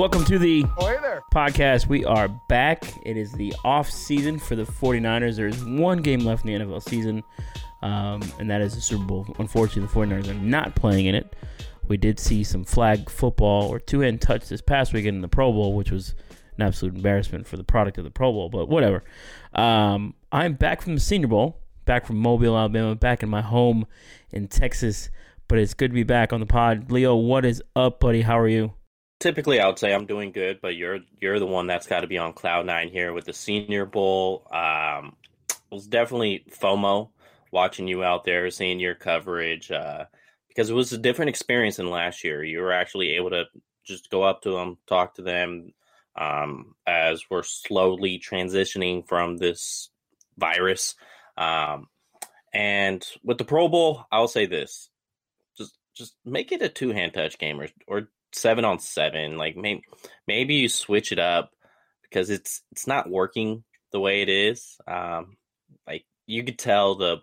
Welcome to the Oh, hey there. podcast. We are back. It is the off season for the 49ers. There is one game left in the NFL season, um, and that is the Super Bowl. Unfortunately, the 49ers are not playing in it. We did see some flag football or two hand touch this past weekend in the Pro Bowl, which was an absolute embarrassment for the product of the Pro Bowl, but whatever. Um, I'm back from the Senior Bowl, back from Mobile, Alabama, back in my home in Texas, but it's good to be back on the pod. Leo, what is up, buddy? How are you? Typically, I would say I'm doing good, but you're you're the one that's got to be on cloud nine here with the Senior Bowl. Um, it was definitely FOMO watching you out there, seeing your coverage, uh, because it was a different experience than last year. You were actually able to just go up to them, talk to them, um, as we're slowly transitioning from this virus. Um, and with the Pro Bowl, I'll say this: just just make it a two hand touch game or or seven on seven. Like maybe maybe you switch it up because it's it's not working the way it is. Um, like you could tell the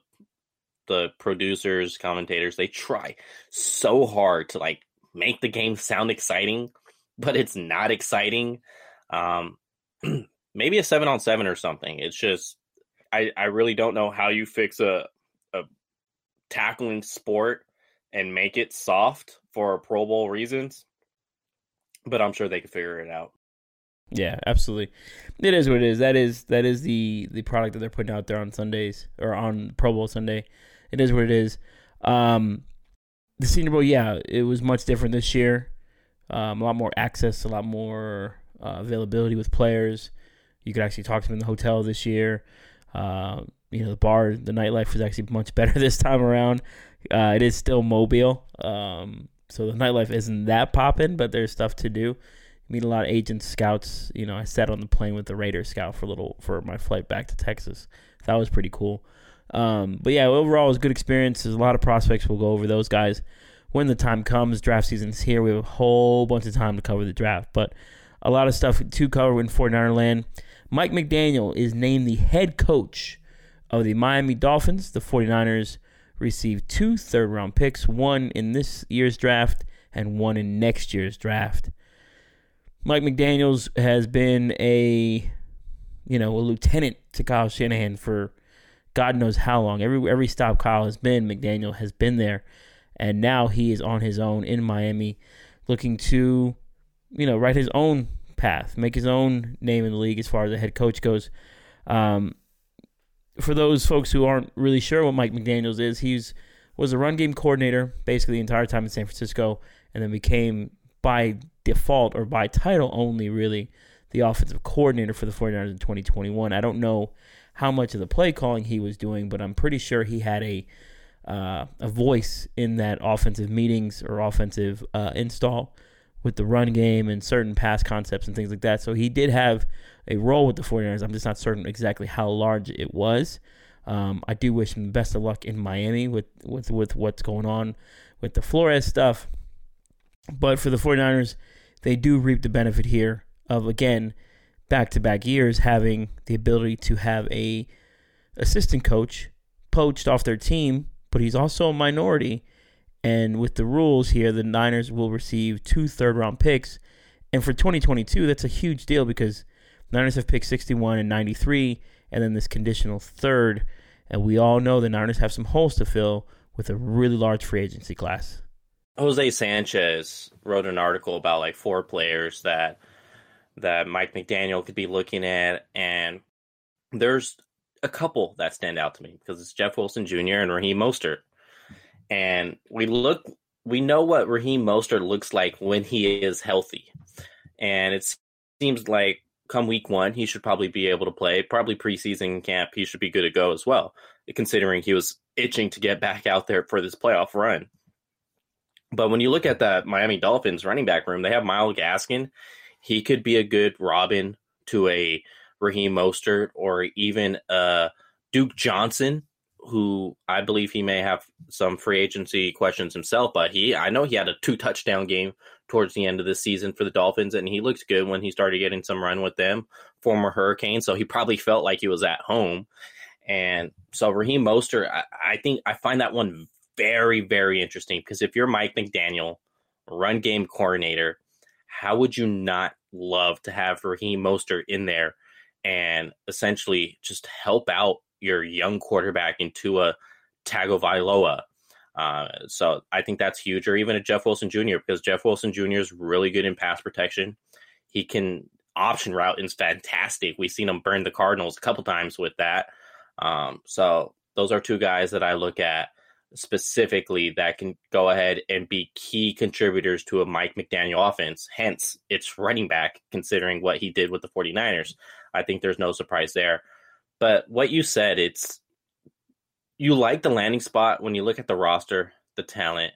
the producers, commentators, they try so hard to like make the game sound exciting, but it's not exciting. Um, maybe a seven on seven or something. It's just I I really don't know how you fix a a tackling sport and make it soft for Pro Bowl reasons but I'm sure they could figure it out. Yeah, absolutely. It is what it is. That is that is the the product that they're putting out there on Sundays or on Pro Bowl Sunday. It is what it is. Um, the Senior Bowl, yeah, it was much different this year. Um, a lot more access, a lot more uh, availability with players. You could actually talk to them in the hotel this year. Uh, you know, the bar, the nightlife was actually much better this time around. Uh, it is still mobile. Um, so the nightlife isn't that popping, but there's stuff to do. Meet a lot of agents, scouts. You know, I sat on the plane with the Raider scout for a little for my flight back to Texas. That was pretty cool. Um, but yeah, overall, it was a good experience. There's a lot of prospects. We'll go over those guys when the time comes. Draft season's here. We have a whole bunch of time to cover the draft, but a lot of stuff to cover in 49er land. Mike McDaniel is named the head coach of the Miami Dolphins. The 49ers received two third round picks, one in this year's draft and one in next year's draft. Mike McDaniels has been a you know, a lieutenant to Kyle Shanahan for God knows how long. Every every stop Kyle has been, McDaniel has been there. And now he is on his own in Miami looking to, you know, write his own path, make his own name in the league as far as the head coach goes. Um, for those folks who aren't really sure what Mike McDaniels is, he's was a run game coordinator basically the entire time in San Francisco, and then became by default or by title only really the offensive coordinator for the 49ers in 2021. I don't know how much of the play calling he was doing, but I'm pretty sure he had a uh, a voice in that offensive meetings or offensive uh, install with the run game and certain pass concepts and things like that. So he did have a role with the 49ers. I'm just not certain exactly how large it was. Um, I do wish him the best of luck in Miami with, with, with what's going on with the Flores stuff. But for the 49ers, they do reap the benefit here of, again, back to back years having the ability to have a assistant coach poached off their team, but he's also a minority. And with the rules here, the Niners will receive two third round picks. And for 2022, that's a huge deal because Niners have picked 61 and 93, and then this conditional third. And we all know the Niners have some holes to fill with a really large free agency class. Jose Sanchez wrote an article about like four players that that Mike McDaniel could be looking at, and there's a couple that stand out to me because it's Jeff Wilson Jr. and Raheem Mostert. And we look, we know what Raheem Mostert looks like when he is healthy, and it seems like come week one he should probably be able to play. Probably preseason camp he should be good to go as well, considering he was itching to get back out there for this playoff run. But when you look at the Miami Dolphins running back room, they have Myles Gaskin. He could be a good Robin to a Raheem Mostert or even uh, Duke Johnson, who I believe he may have some free agency questions himself. But he, I know he had a two touchdown game towards the end of the season for the Dolphins, and he looked good when he started getting some run with them. Former Hurricane, so he probably felt like he was at home. And so Raheem Mostert, I, I think I find that one very, very interesting because if you're Mike McDaniel, run game coordinator, how would you not love to have Raheem Mostert in there and essentially just help out your young quarterback Tua Tagovailoa? Uh, so I think that's huge, or even a Jeff Wilson Jr. because Jeff Wilson Jr. is really good in pass protection. He can option route is fantastic. We've seen him burn the Cardinals a couple times with that. Um, so those are two guys that I look at specifically that can go ahead and be key contributors to a Mike McDaniel offense. Hence, it's running back considering what he did with the 49ers. I think there's no surprise there. But what you said, it's you like the landing spot when you look at the roster, the talent.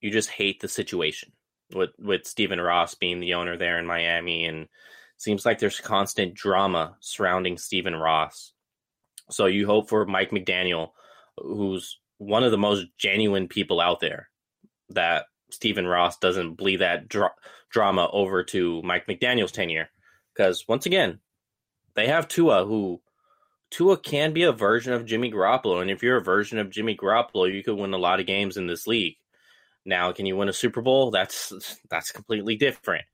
You just hate the situation with with Stephen Ross being the owner there in Miami and seems like there's constant drama surrounding Stephen Ross. So you hope for Mike McDaniel, who's one of the most genuine people out there, that Stephen Ross doesn't bleed that dra- drama over to Mike McDaniel's tenure. Because once again, they have Tua, who Tua can be a version of Jimmy Garoppolo, and if you're a version of Jimmy Garoppolo, you could win a lot of games in this league. Now, can you win a Super Bowl? That's that's completely different.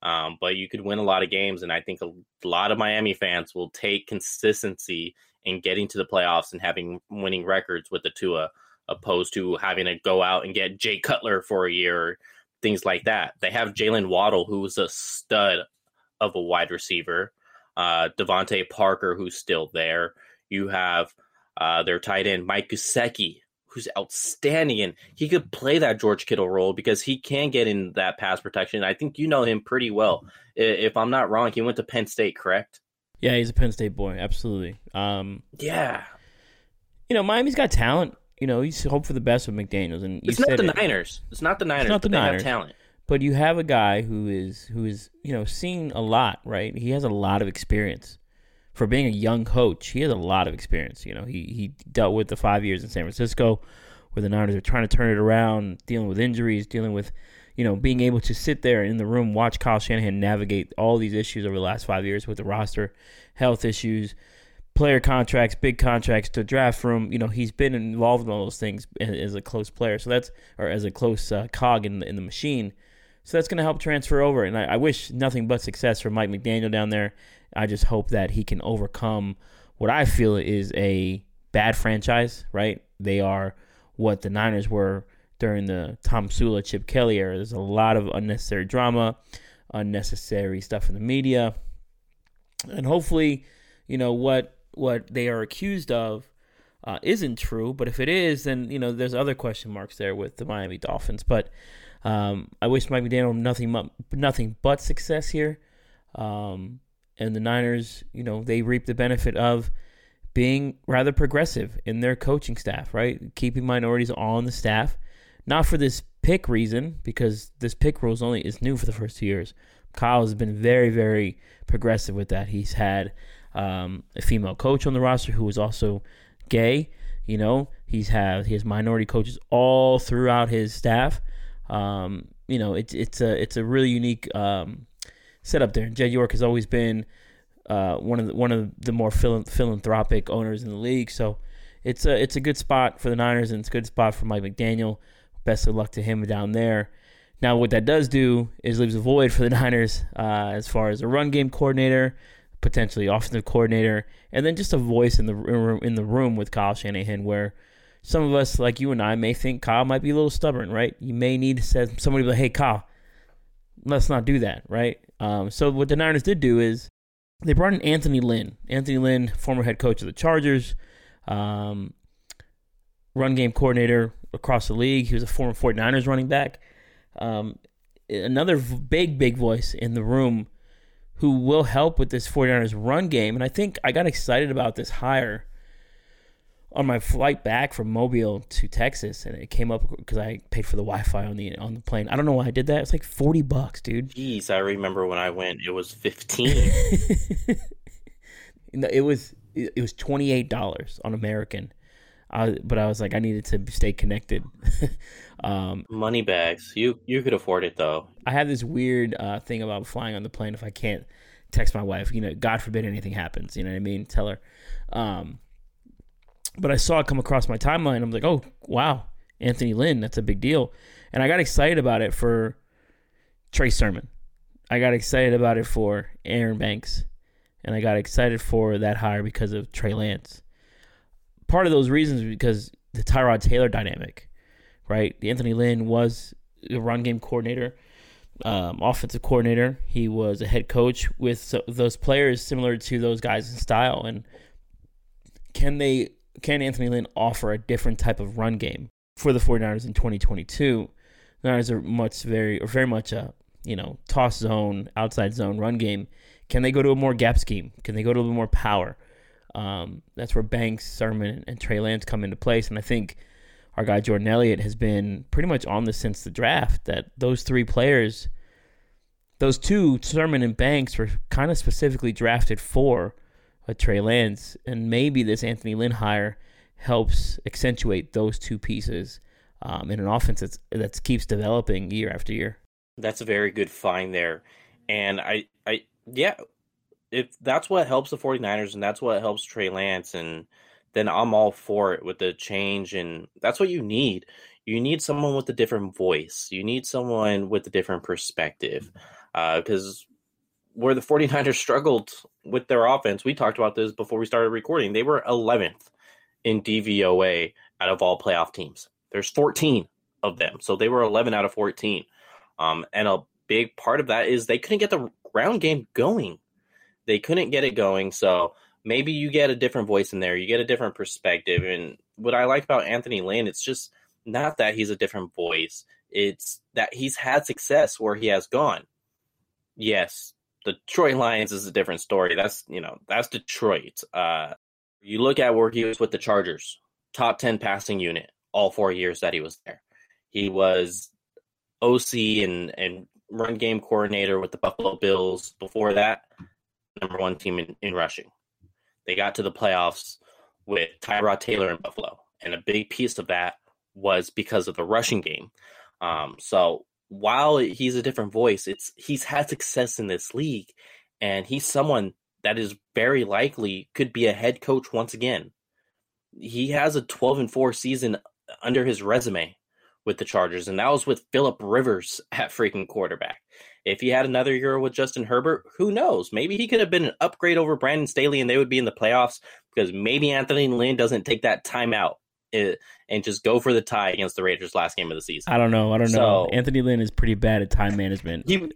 Um, but you could win a lot of games, and I think a lot of Miami fans will take consistency in getting to the playoffs and having winning records with the Tua, opposed to having to go out and get Jay Cutler for a year, things like that. They have Jaylen Waddle, who's a stud of a wide receiver. Uh, DeVante Parker, who's still there. You have uh, their tight end Mike Gesicki, who's outstanding, and he could play that George Kittle role because he can get in that pass protection. I think you know him pretty well. If I'm not wrong, he went to Penn State, correct? Yeah, he's a Penn State boy, absolutely. Um, yeah, you know Miami's got talent. You know, you hope for the best with McDaniel's, and it's not the it. Niners. It's not the Niners. It's not the Niners. talent. But you have a guy who is who is you know seen a lot, right? He has a lot of experience for being a young coach, he has a lot of experience. You know, he he dealt with the five years in San Francisco, where the Niners are trying to turn it around, dealing with injuries, dealing with, you know, being able to sit there in the room, watch Kyle Shanahan navigate all these issues over the last five years with the roster, health issues, player contracts, big contracts, to draft room. You know, he's been involved in all those things as a close player. So that's or as a close uh, cog in the, in the machine. So that's going to help transfer over. And I, I wish nothing but success for Mike McDaniel down there I just hope that he can overcome what I feel is a bad franchise, right? They are what the Niners were during the Tomsula, Chip Kelly era. There's a lot of unnecessary drama, unnecessary stuff in the media. And hopefully, you know, what what they are accused of uh, isn't true. But if it is, then you know there's other question marks there with the Miami Dolphins. But um, I wish Mike McDaniel nothing nothing but success here. Um, and the Niners, you know, they reap the benefit of being rather progressive in their coaching staff, right? Keeping minorities on the staff, not for this pick reason, because this pick rule is only is new for the first two years. Kyle has been very, very progressive with that. He's had um, a female coach on the roster who was also gay. You know, he's had he has minority coaches all throughout his staff. Um, you know, it's it's a it's a really unique um, set up there. Jed York has always been uh, one of the, one of the more philanthropic owners in the league. So it's a it's a good spot for the Niners and it's a good spot for Mike McDaniel. Best of luck to him down there. Now, what that does do is leaves a void for the Niners uh, as far as a run game coordinator, potentially offensive coordinator, and then just a voice in the in the room with Kyle Shanahan, where some of us, like you and I, may think Kyle might be a little stubborn, right? You may need to say somebody like, "Hey, Kyle, let's not do that," right? Um, so what the Niners did do is they brought in Anthony Lynn. Anthony Lynn, former head coach of the Chargers, um, run game coordinator across the league. He was a former 49ers running back. Um, another big, big voice in the room who will help with this 49ers run game. And I think I got excited about this hire on my flight back from Mobile to Texas, and it came up because I paid for the Wi-Fi on the on the plane. I don't know why I did that. It's like forty bucks, dude. Jeez, I remember when I went, it was fifteen. no, it was it was twenty eight dollars on American. I, but I was like, I needed to stay connected. um, Money bags, you you could afford it though. I have this weird uh, thing about flying on the plane. If I can't text my wife, you know, God forbid anything happens. You know what I mean? Tell her. Um, but I saw it come across my timeline. I'm like, oh wow, Anthony Lynn, that's a big deal, and I got excited about it for Trey Sermon. I got excited about it for Aaron Banks, and I got excited for that hire because of Trey Lance. Part of those reasons because the Tyrod Taylor dynamic, right? The Anthony Lynn was a run game coordinator, um, offensive coordinator. He was a head coach with those players similar to those guys in style. And can they can Anthony Lynn offer a different type of run game for the 49ers in 2022? The Niners are much very or very much a you know toss zone, outside zone run game. Can they go to a more gap scheme? Can they go to a little more power? Um, that's where Banks, Sermon, and Trey Lance come into place. And I think our guy Jordan Elliott has been pretty much on this since the draft. That those three players, those two, Sermon and Banks, were kind of specifically drafted for a Trey Lance, and maybe this Anthony Lynn hire helps accentuate those two pieces um, in an offense that's, that keeps developing year after year. That's a very good find there, and I, I, yeah, if that's what helps the 49ers and that's what helps Trey Lance and then I'm all for it with the change and that's what you need. You need someone with a different voice. You need someone with a different perspective. Because uh, where the 49ers struggled with their offense, we talked about this before we started recording. They were 11th in DVOA out of all playoff teams. There's 14 of them. So they were 11 out of 14. Um, and a big part of that is they couldn't get the ground game going. They couldn't get it going. So maybe you get a different voice in there. You get a different perspective. And what I like about Anthony Lynn, it's just not that he's a different voice. It's that he's had success where he has gone. Yes, Detroit Lions is a different story. That's you know that's Detroit. Uh, you look at where he was with the Chargers, top ten passing unit all four years that he was there. He was OC and and run game coordinator with the Buffalo Bills. Before that, number one team in, in rushing. They got to the playoffs with Tyrod Taylor in Buffalo, and a big piece of that was because of the rushing game. Um, so while he's a different voice, it's he's had success in this league, and he's someone that is very likely could be a head coach once again. He has a 12 and 4 season under his resume with the Chargers, and that was with Philip Rivers at freaking quarterback. If he had another year with Justin Herbert, who knows? Maybe he could have been an upgrade over Brandon Staley and they would be in the playoffs because maybe Anthony Lynn doesn't take that timeout eh, and just go for the tie against the Raiders last game of the season. I don't know. I don't so, know. Anthony Lynn is pretty bad at time management. He,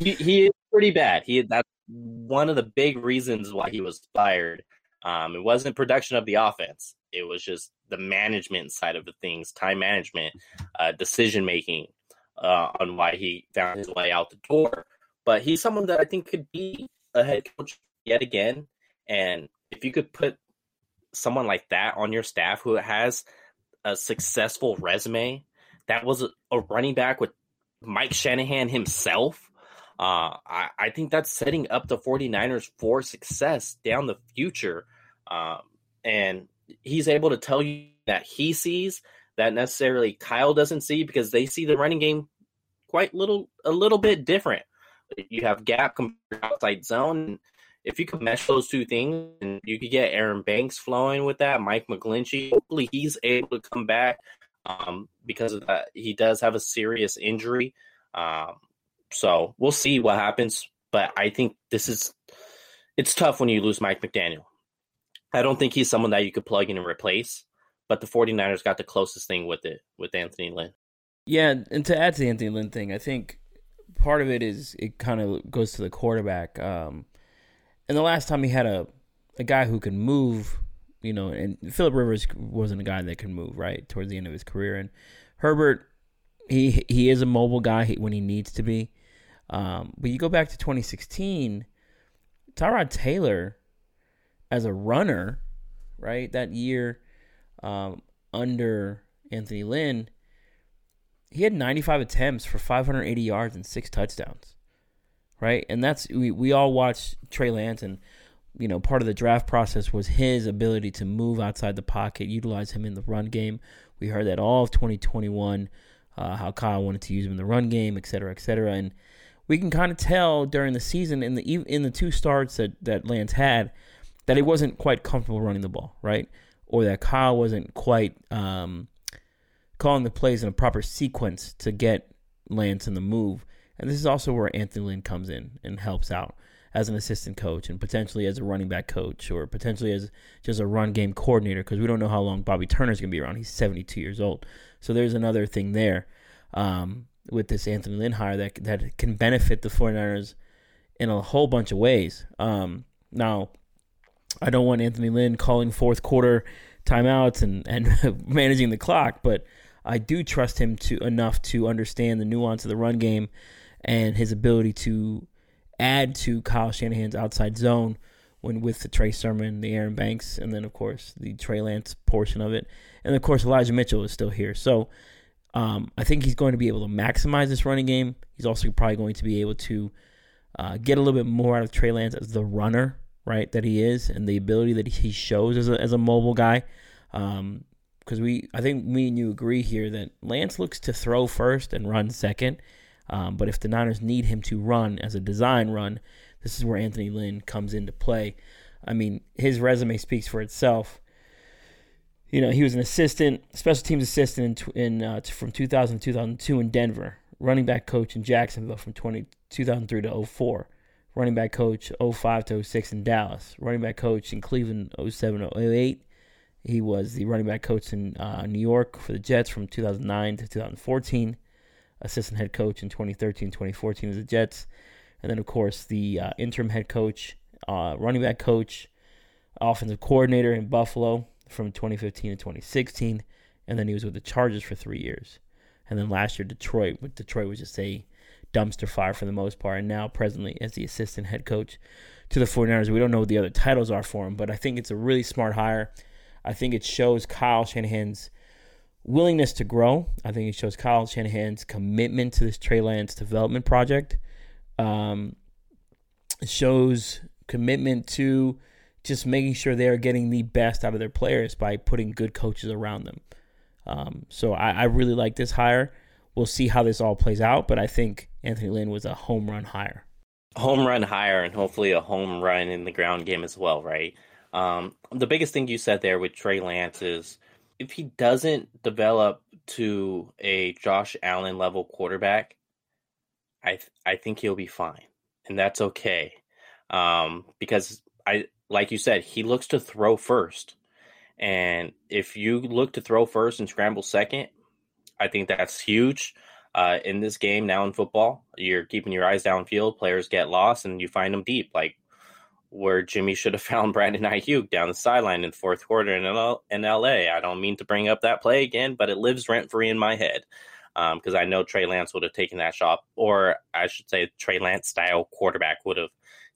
he, he is pretty bad. He that's one of the big reasons why he was fired. Um, it wasn't production of the offense. It was just the management side of the things, time management, uh, decision making, uh, on why he found his way out the door. But he's someone that I think could be a head coach yet again. And if you could put someone like that on your staff who has a successful resume, that was a, a running back with Mike Shanahan himself. Uh, I, I, think that's setting up the 49ers for success down the future. Um, and he's able to tell you that he sees that necessarily Kyle doesn't see because they see the running game quite little a little bit different. You have gap compared outside zone. If you could mesh those two things and you could get Aaron Banks flowing with that, Mike McGlinchey, hopefully he's able to come back um, because of that. He does have a serious injury. Um, so we'll see what happens. But I think this is it's tough when you lose Mike McDaniel. I don't think he's someone that you could plug in and replace but the 49ers got the closest thing with it with Anthony Lynn. Yeah, and to add to the Anthony Lynn thing, I think part of it is it kind of goes to the quarterback. Um, and the last time he had a a guy who can move, you know, and Philip Rivers wasn't a guy that can move right towards the end of his career, and Herbert, he he is a mobile guy when he needs to be. Um, but you go back to 2016, Tyrod Taylor, as a runner, right that year um, under Anthony Lynn, he had 95 attempts for 580 yards and six touchdowns, right? And that's we we all watched Trey Lance, and you know part of the draft process was his ability to move outside the pocket, utilize him in the run game. We heard that all of 2021, uh, how Kyle wanted to use him in the run game, et cetera, et cetera, and we can kind of tell during the season in the in the two starts that that Lance had that he wasn't quite comfortable running the ball, right? or that Kyle wasn't quite um, calling the plays in a proper sequence to get Lance in the move. And this is also where Anthony Lynn comes in and helps out as an assistant coach and potentially as a running back coach or potentially as just a run game coordinator because we don't know how long Bobby Turner's going to be around. He's 72 years old. So there's another thing there um, with this Anthony Lynn hire that, that can benefit the 49ers in a whole bunch of ways. Um, now, I don't want Anthony Lynn calling fourth quarter timeouts and, and managing the clock, but I do trust him to enough to understand the nuance of the run game and his ability to add to Kyle Shanahan's outside zone when with the Trey Sermon, the Aaron Banks, and then of course the Trey Lance portion of it, and of course Elijah Mitchell is still here. So um, I think he's going to be able to maximize this running game. He's also probably going to be able to uh, get a little bit more out of Trey Lance as the runner, right? That he is, and the ability that he shows as a as a mobile guy. Um, because we, I think me and you agree here that Lance looks to throw first and run second. Um, but if the Niners need him to run as a design run, this is where Anthony Lynn comes into play. I mean, his resume speaks for itself. You know, he was an assistant, special teams assistant in, in uh, from 2000 to 2002 in Denver, running back coach in Jacksonville from 20, 2003 to 04, running back coach 05 to 06 in Dallas, running back coach in Cleveland 07 to 08. He was the running back coach in uh, New York for the Jets from 2009 to 2014 assistant head coach in 2013 2014 with the Jets. And then, of course, the uh, interim head coach, uh, running back coach, offensive coordinator in Buffalo from 2015 to 2016. And then he was with the Chargers for three years. And then last year, Detroit. With Detroit was just a dumpster fire for the most part. And now, presently, as the assistant head coach to the 49ers. We don't know what the other titles are for him, but I think it's a really smart hire. I think it shows Kyle Shanahan's willingness to grow. I think it shows Kyle Shanahan's commitment to this Trey Lance development project. Um, shows commitment to just making sure they are getting the best out of their players by putting good coaches around them. Um, so I, I, really like this hire. We'll see how this all plays out, but I think Anthony Lynn was a home run hire. Home run hire, and hopefully a home run in the ground game as well, right? Um, the biggest thing you said there with Trey Lance is if he doesn't develop to a Josh Allen level quarterback, I th- I think he'll be fine, and that's okay. Um, because I like you said, he looks to throw first, and if you look to throw first and scramble second, I think that's huge. Uh, in this game now in football, you're keeping your eyes downfield. Players get lost, and you find them deep. Like where Jimmy should have found Brandon Aiyuk down the sideline in the fourth quarter in, L- in LA. I don't mean to bring up that play again, but it lives rent free in my head because um, I know Trey Lance would have taken that shot, or I should say, Trey Lance style quarterback would have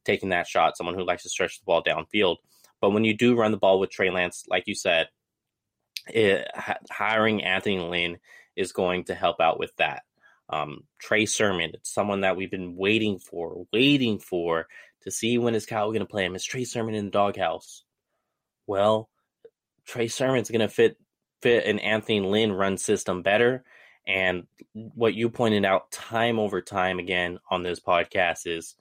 taken that shot. Someone who likes to stretch the ball downfield. But when you do run the ball with Trey Lance, like you said, it, hiring Anthony Lynn is going to help out with that. Um, Trey Sermon, it's someone that we've been waiting for, waiting for to see when is Kyle going to play him. Is Trey Sermon in the doghouse? Well, Trey Sermon's going to fit fit an Anthony Lynn run system better. And what you pointed out time over time again on this podcast is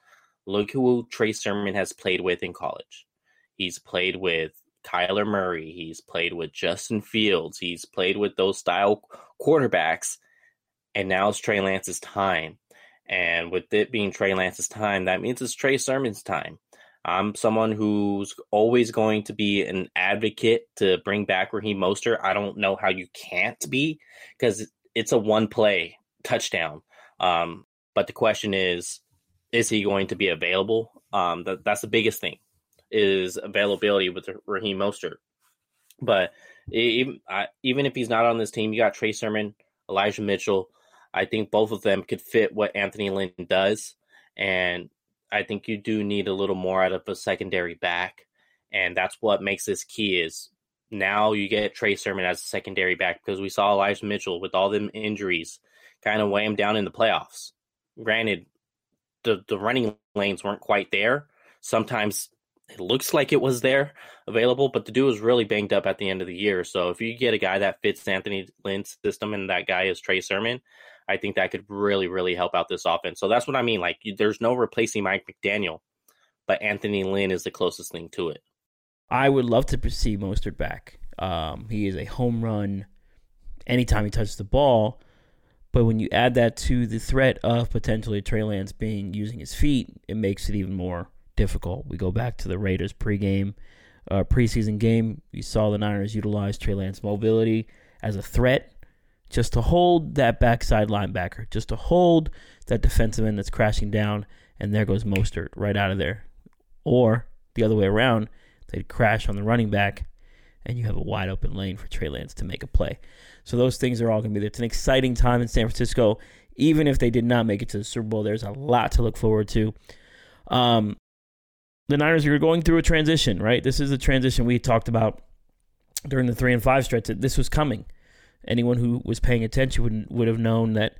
look who Trey Sermon has played with in college. He's played with Kyler Murray. He's played with Justin Fields. He's played with those style quarterbacks. And now it's Trey Lance's time. And with it being Trey Lance's time, that means it's Trey Sermon's time. I'm someone who's always going to be an advocate to bring back Raheem Mostert. I don't know how you can't be because it's a one play touchdown. Um, but the question is, is he going to be available? Um, that, that's the biggest thing is availability with Raheem Mostert. But even, even if he's not on this team, you got Trey Sermon, Elijah Mitchell, I think both of them could fit what Anthony Lynn does. And I think you do need a little more out of a secondary back. And that's what makes this key is now you get Trey Sermon as a secondary back because we saw Elijah Mitchell with all them injuries kind of weigh him down in the playoffs. Granted, the, the running lanes weren't quite there. Sometimes it looks like it was there available, but the dude was really banged up at the end of the year. So if you get a guy that fits Anthony Lynn's system and that guy is Trey Sermon, I think that could really, really help out this offense. So that's what I mean. Like, there's no replacing Mike McDaniel, but Anthony Lynn is the closest thing to it. I would love to see Mostert back. Um, he is a home run anytime he touches the ball. But when you add that to the threat of potentially Trey Lance being using his feet, it makes it even more difficult. We go back to the Raiders pregame, uh, preseason game. You saw the Niners utilize Trey Lance mobility as a threat, just to hold that backside linebacker, just to hold that defensive end that's crashing down, and there goes Mostert right out of there. Or the other way around, they'd crash on the running back, and you have a wide open lane for Trey Lance to make a play. So those things are all going to be there. It's an exciting time in San Francisco. Even if they did not make it to the Super Bowl, there's a lot to look forward to. Um, the Niners are going through a transition, right? This is a transition we talked about during the three and five stretch. That this was coming. Anyone who was paying attention would would have known that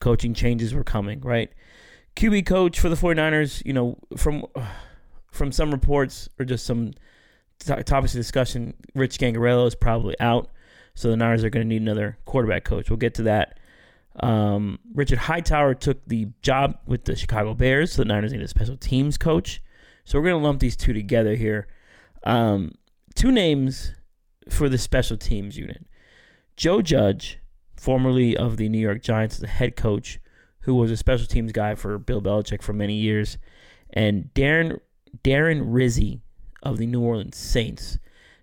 coaching changes were coming, right? QB coach for the 49ers, you know, from from some reports or just some topics of discussion, Rich Scangarello is probably out. So the Niners are going to need another quarterback coach. We'll get to that. Um, Richard Hightower took the job with the Chicago Bears, so the Niners need a special teams coach. So we're going to lump these two together here. Um, two names for the special teams unit Joe Judge, formerly of the New York Giants, a head coach, who was a special teams guy for Bill Belichick for many years, and Darren Darren Rizzi of the New Orleans Saints.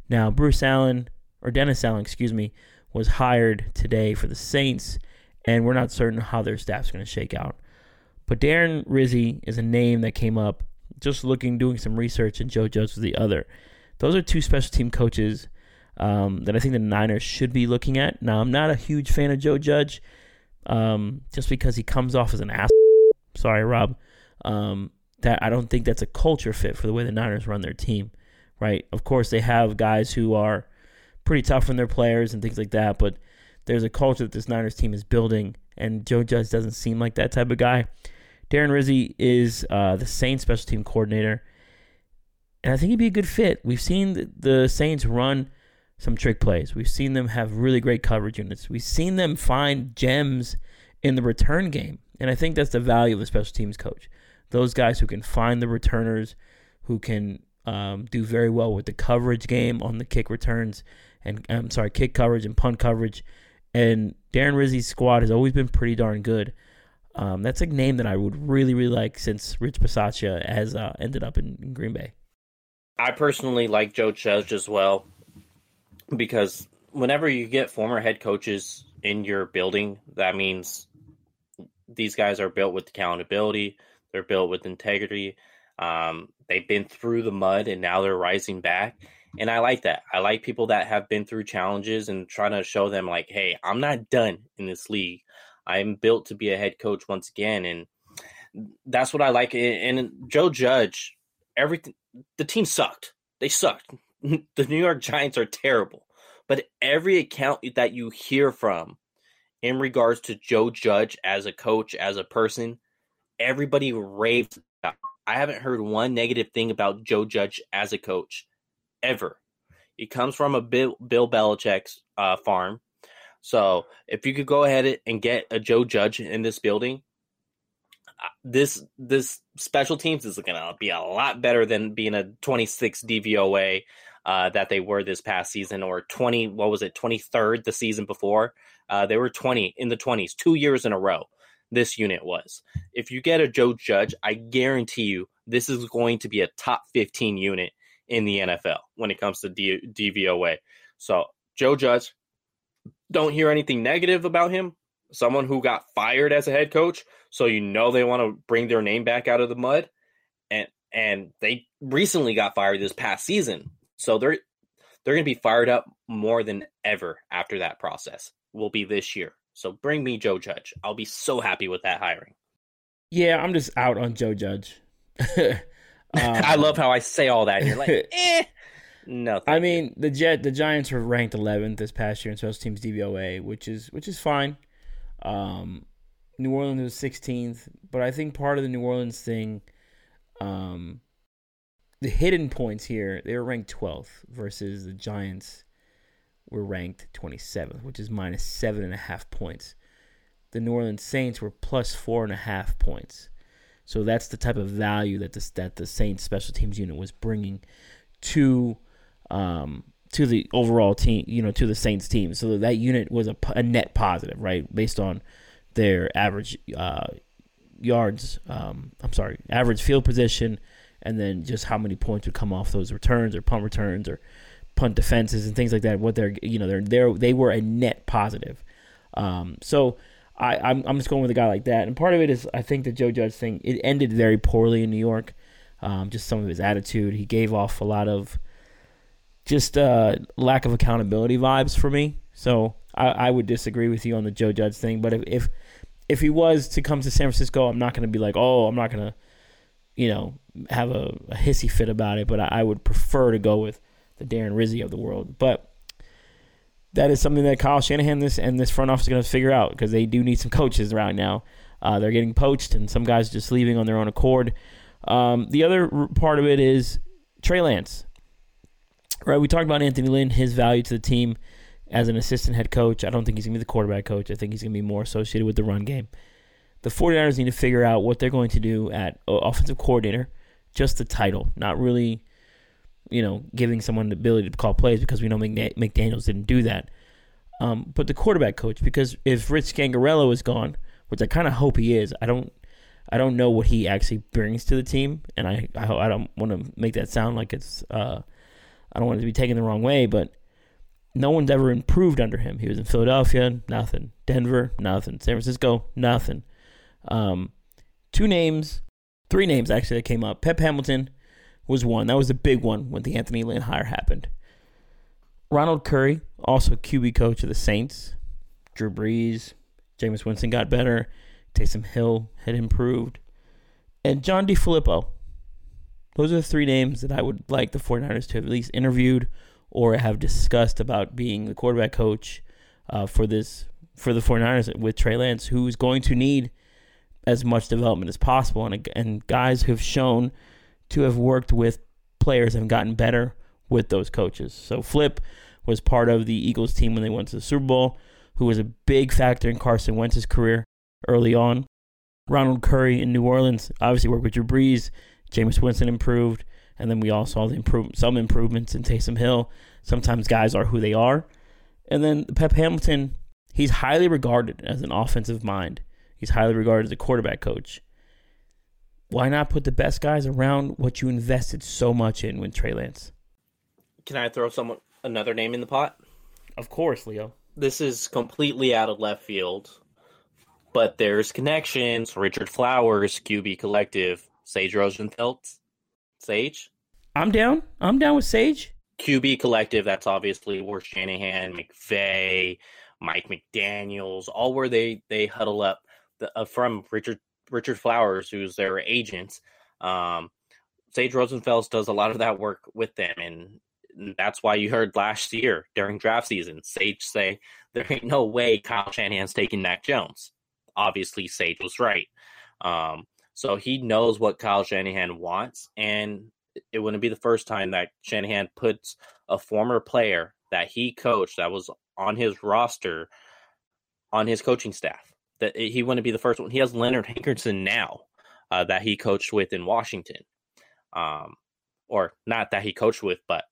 Now, Bruce Allen or Dennis Allen, excuse me, was hired today for the Saints, and we're not certain how their staff's going to shake out. But Darren Rizzi is a name that came up just looking, doing some research, and Joe Judge was the other. Those are two special team coaches um, that I think the Niners should be looking at. Now, I'm not a huge fan of Joe Judge, um, just because he comes off as an ass. Sorry, Rob. Um, that I don't think that's a culture fit for the way the Niners run their team. Right? Of course, they have guys who are pretty tough on their players and things like that. But there's a culture that this Niners team is building, and Joe Judge doesn't seem like that type of guy. Darren Rizzi is uh, the Saints special team coordinator, and I think he'd be a good fit. We've seen the Saints run some trick plays. We've seen them have really great coverage units. We've seen them find gems in the return game, and I think that's the value of a special teams coach. Those guys who can find the returners, who can um, do very well with the coverage game on the kick returns, and I'm sorry, kick coverage and punt coverage. And Darren Rizzi's squad has always been pretty darn good. Um, that's a name that I would really, really like since Rich Bisaccia has uh, ended up in, in, Green Bay. I personally like Joe Judge as well because whenever you get former head coaches in your building, that means these guys are built with accountability, they're built with integrity. Um, they've been through the mud and now they're rising back and I like that. I like people that have been through challenges and trying to show them like, hey, I'm not done in this league. I'm built to be a head coach once again, and that's what I like. And Joe Judge, everything the team sucked. They sucked. the New York Giants are terrible. But every account that you hear from in regards to Joe Judge as a coach, as a person, everybody raves about. I haven't heard one negative thing about Joe Judge as a coach ever. He comes from a Bill, Bill Belichick's uh, farm. So if you could go ahead and get a Joe Judge in this building, uh, this this special teams is going to be a lot better than being a 26 DVOA uh, that they were this past season, or 20. What was it? 23rd the season before. Uh, they were 20 in the 20s, two years in a row. This unit was. If you get a Joe Judge, I guarantee you this is going to be a top 15 unit in the NFL when it comes to D- DVOA. So Joe Judge, don't hear anything negative about him. Someone who got fired as a head coach, so you know they want to bring their name back out of the mud, and and they recently got fired this past season, so they're they're going to be fired up more than ever after that process. Will be this year. So bring me Joe Judge. I'll be so happy with that hiring. Yeah, I'm just out on Joe Judge. Um, I love how I say all that. And you're like, eh. No, I mean you. the Jet, the Giants were ranked 11th this past year in special teams DVOA, which is which is fine. Um, New Orleans was 16th, but I think part of the New Orleans thing, um, the hidden points here, they were ranked 12th versus the Giants were ranked 27th, which is minus seven and a half points. The New Orleans Saints were plus four and a half points. So that's the type of value that this that the Saints special teams unit was bringing to um, to the overall team, you know, to the Saints team. So that unit was a, a net positive, right, based on their average uh, yards. Um, I'm sorry, average field position, and then just how many points would come off those returns or punt returns or punt defenses and things like that. What they're you know they're they they were a net positive. Um, so I I'm, I'm just going with a guy like that, and part of it is I think the Joe Judge thing it ended very poorly in New York. Um, just some of his attitude, he gave off a lot of just uh, lack of accountability vibes for me. So I, I would disagree with you on the Joe Judge thing. But if if, if he was to come to San Francisco, I'm not going to be like, oh, I'm not going to, you know, have a, a, hissy fit about it. But I, I, would prefer to go with the Darren Rizzi of the world. But that is something that Kyle Shanahan this and this front office are going to figure out because they do need some coaches right now. Uh, they're getting poached, and some guys just leaving on their own accord. Um, the other part of it is Trey Lance. Right, we talked about Anthony Lynn, his value to the team as an assistant head coach. I don't think he's going to be the quarterback coach. I think he's going to be more associated with the run game. The 49ers need to figure out what they're going to do at offensive coordinator, just the title, not really, you know, giving someone the ability to call plays because we know McDaniels didn't do that. Um, but the quarterback coach, because if Rich Scangarello is gone, which I kind of hope he is, I don't, I don't know what he actually brings to the team, and I, I, I don't want to make that sound like it's, uh, I don't want it to be taken the wrong way, but no one's ever improved under him. He was in Philadelphia, nothing. Denver, nothing. San Francisco, nothing. Um, two names, three names actually that came up. Pep Hamilton was one. That was a big one when the Anthony Lynn hire happened. Ronald Curry, also QB coach of the Saints. Drew Brees, Jameis Winston got better. Taysom Hill had improved. And John DeFilippo. Those are the three names that I would like the 49ers to have at least interviewed or have discussed about being the quarterback coach uh, for this for the 49ers with Trey Lance, who's going to need as much development as possible, and and guys who have shown to have worked with players and gotten better with those coaches. So Flip was part of the Eagles team when they went to the Super Bowl, who was a big factor in Carson Wentz's career early on. Ronald Curry in New Orleans obviously worked with Drew Brees. Jameis Winston improved. And then we all saw the improve, some improvements in Taysom Hill. Sometimes guys are who they are. And then Pep Hamilton, he's highly regarded as an offensive mind. He's highly regarded as a quarterback coach. Why not put the best guys around what you invested so much in with Trey Lance? Can I throw someone another name in the pot? Of course, Leo. This is completely out of left field, but there's connections. Richard Flowers, QB Collective, Sage Rosenfels, Sage? I'm down. I'm down with Sage. QB Collective, that's obviously where Shanahan, McVay, Mike McDaniels, all where they they huddle up the, uh, from Richard Richard Flowers, who's their agent. Um, Sage Rosenfels does a lot of that work with them, and that's why you heard last year during draft season Sage say there ain't no way Kyle Shanahan's taking Mac Jones. Obviously, Sage was right. Um, so he knows what Kyle Shanahan wants, and it wouldn't be the first time that Shanahan puts a former player that he coached that was on his roster on his coaching staff. That he wouldn't be the first one. He has Leonard Hankerson now uh, that he coached with in Washington, um, or not that he coached with, but